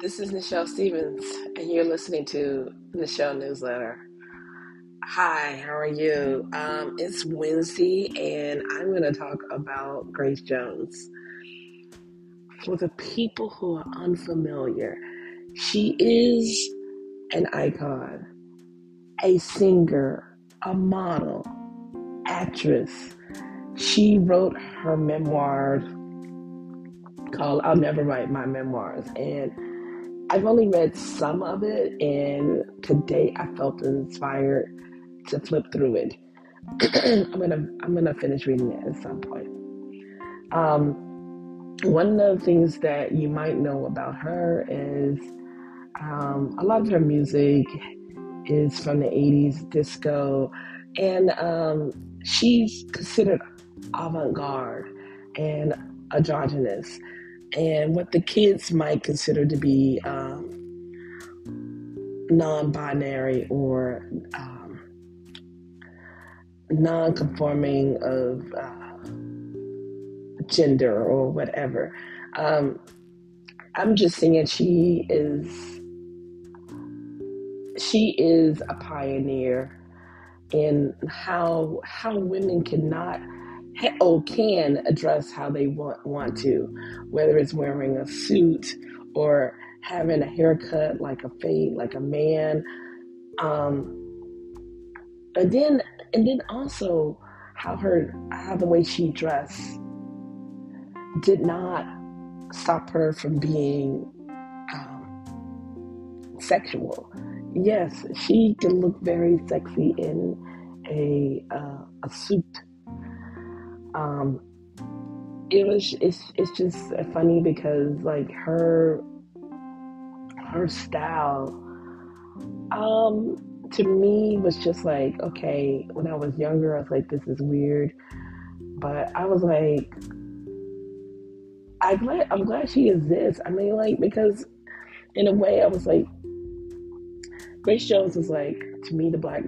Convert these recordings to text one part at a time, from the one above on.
This is Nichelle Stevens, and you're listening to Nichelle Newsletter. Hi, how are you? Um, it's Wednesday, and I'm going to talk about Grace Jones. For the people who are unfamiliar, she is an icon, a singer, a model, actress. She wrote her memoirs called I'll Never Write My Memoirs. And I've only read some of it, and today I felt inspired to flip through it. I'm gonna I'm gonna finish reading it at some point. Um, one of the things that you might know about her is um, a lot of her music is from the 80s disco, and um, she's considered avant garde and androgynous and what the kids might consider to be um, non binary or um, non conforming of uh, gender or whatever. Um, I'm just saying she is she is a pioneer in how how women cannot or can address how they want want to, whether it's wearing a suit or having a haircut like a fade, like a man. Um, and then and then also how her how the way she dressed did not stop her from being um, sexual. Yes, she can look very sexy in a uh, a suit um, it was it's it's just funny because like her her style um to me was just like okay when i was younger i was like this is weird. But i was like i glad i'm glad she exists. I mean like because in a way i was like grace jones is like to me the black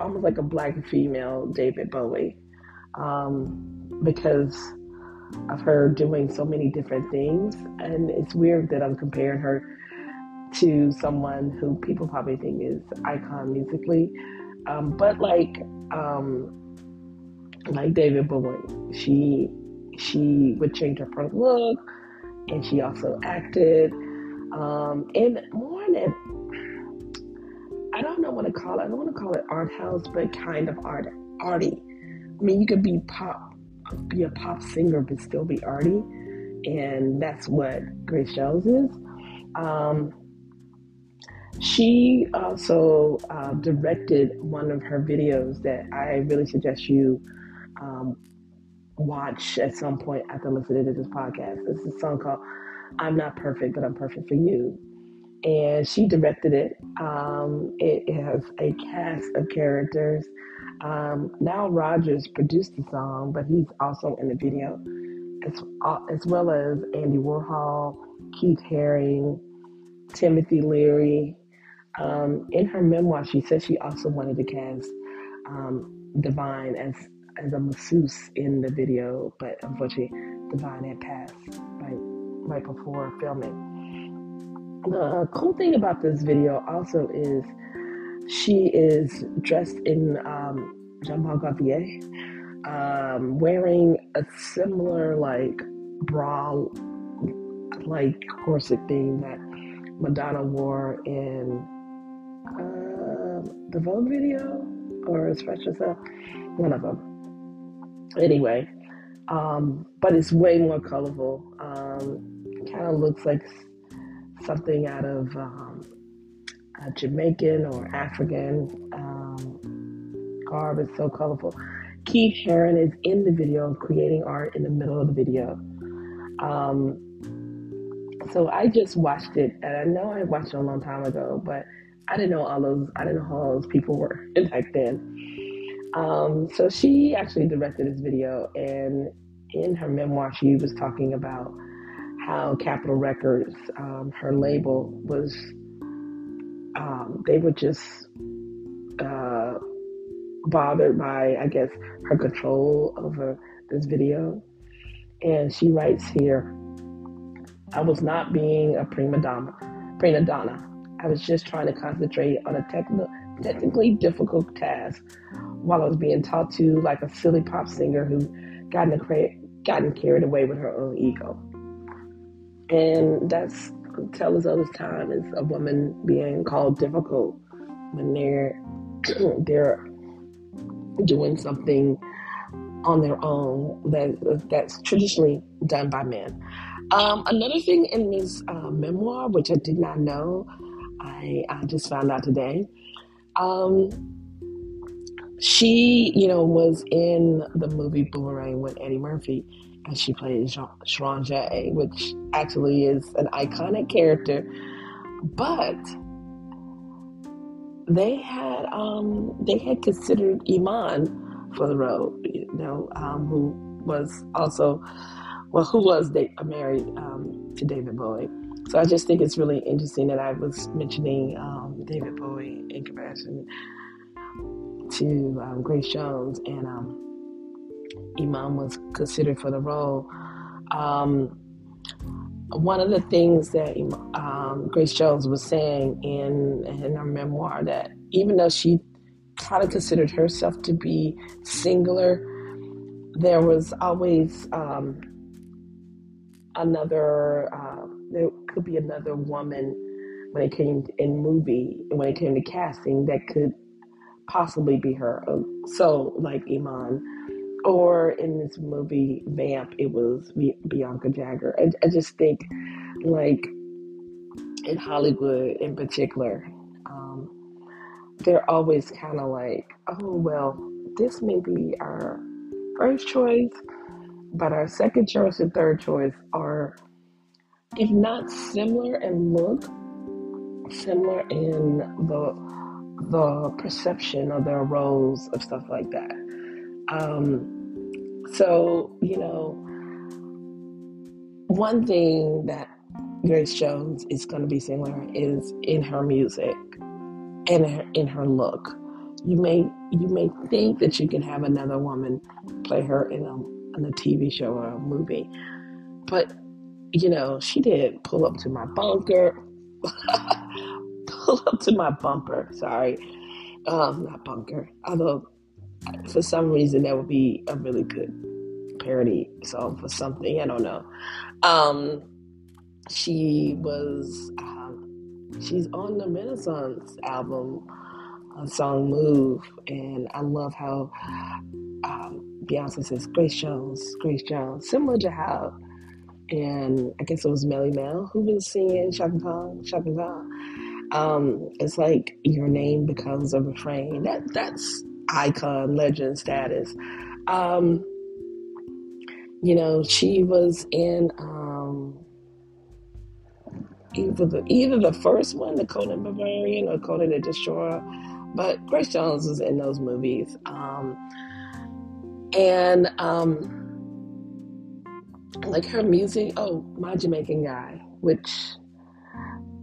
almost like a black female david bowie. Um because of her doing so many different things. And it's weird that I'm comparing her to someone who people probably think is icon musically. Um, but like um, like David Bowie, she she would change her front look, and she also acted. Um, and more than I don't know what to call it. I don't want to call it art house, but kind of art arty. I mean, you could be pop be a pop singer but still be arty, and that's what Grace Jones is. Um, she also uh, directed one of her videos that I really suggest you um, watch at some point after listening to this podcast. It's a song called I'm Not Perfect, but I'm Perfect for You. And she directed it. Um, it has a cast of characters um, Nile Rodgers produced the song, but he's also in the video, as, uh, as well as Andy Warhol, Keith Haring, Timothy Leary. Um, in her memoir, she said she also wanted to cast um, Divine as as a masseuse in the video, but unfortunately, Divine had passed right right before filming. The cool thing about this video also is she is dressed in um, Jean Paul Gaultier, um, wearing a similar like bra, like corset thing that Madonna wore in uh, the Vogue video or as Express Yourself, one of them. Anyway, um, but it's way more colorful. Um, kind of looks like something out of um, Jamaican or African um, garb. It's so colorful. Keith Haring is in the video, creating art in the middle of the video. Um, so I just watched it, and I know I watched it a long time ago, but I didn't know all those. I didn't know all those people were back then. Um, so she actually directed this video, and in her memoir, she was talking about how Capitol Records, um, her label, was um, they were just uh, bothered by, I guess, her control over this video. And she writes here I was not being a prima donna. Prima donna. I was just trying to concentrate on a technical, technically difficult task while I was being taught to like a silly pop singer who gotten, gotten carried away with her own ego. And that's tell us all this time is a woman being called difficult when they're they're doing something on their own that that's traditionally done by men. Um, another thing in this uh, memoir, which I did not know, I, I just found out today. Um, she, you know, was in the movie Boomerang with Eddie Murphy, and she played Sharon Jay, which actually is an iconic character. But they had um, they had considered Iman for the role, you know, um, who was also well, who was they, married um, to David Bowie. So I just think it's really interesting that I was mentioning um, David Bowie in comparison to um, Grace Jones, and um, Iman was considered for the role. Um, one of the things that um, Grace Jones was saying in in her memoir that even though she kind of considered herself to be singular, there was always um, another. Uh, there could be another woman when it came in movie when it came to casting that could possibly be her. So like Iman or in this movie Vamp, it was Bianca Jagger. I, I just think, like in Hollywood in particular, um, they're always kind of like, oh well, this may be our first choice, but our second choice and third choice are, if not similar in look, similar in the the perception of their roles of stuff like that. Um, so, you know, one thing that Grace Jones is going to be similar is in her music and in, in her look. You may you may think that you can have another woman play her in a in a TV show or a movie, but you know she didn't pull up to my bunker, up to my bumper. Sorry, um, not bunker. Although for some reason that would be a really good parody song for something. I don't know. Um, she was um, she's on the Renaissance album, a song "Move," and I love how um, Beyonce says Grace Jones, Grace Jones, similar to how. And I guess it was Melle Mel who was singing Chaka Khan, Chaka Khan. Um, it's like your name becomes a refrain. That that's icon legend status. Um, you know, she was in um, either the either the first one, the Conan Barbarian, or Conan the Destroyer. But Grace Jones was in those movies, um, and um, like her music. Oh, my Jamaican guy, which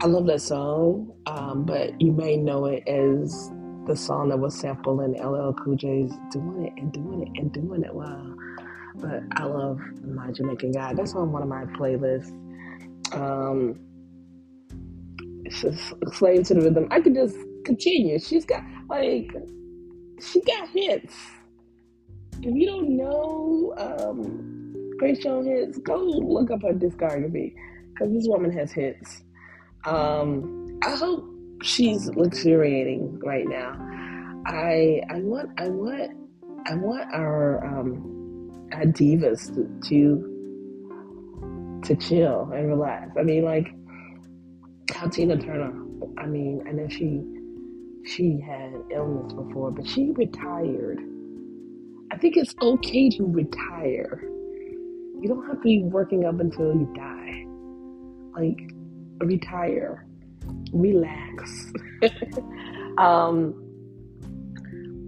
I love that song, um, but you may know it as the song that was sampled in LL Cool J's "Doing It" and "Doing It" and "Doing It." Wow but I love my Jamaican guy. That's on one of my playlists. Um, it's just slave to the rhythm. I could just continue. She's got like she got hits. If you don't know um, Grace Jones hits, go look up her discography because this woman has hits. Um, I hope she's luxuriating right now. I I want I want I want our um, our divas to, to to chill and relax. I mean, like how Tina Turner. I mean, I know she she had illness before, but she retired. I think it's okay to retire. You don't have to be working up until you die. Like retire, relax. um,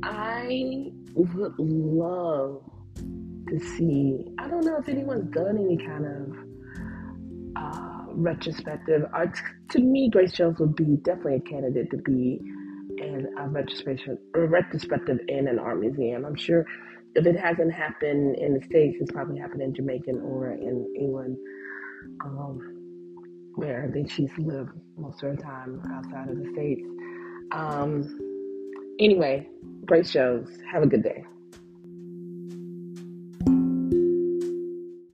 I would love to see. I don't know if anyone's done any kind of uh, retrospective. Uh, to me, Grace Jones would be definitely a candidate to be in a retrospective, a retrospective in an art museum. I'm sure if it hasn't happened in the States, it's probably happened in Jamaican or in England. Um, where I think she's lived most of her time outside of the States. Um, anyway, great shows. Have a good day.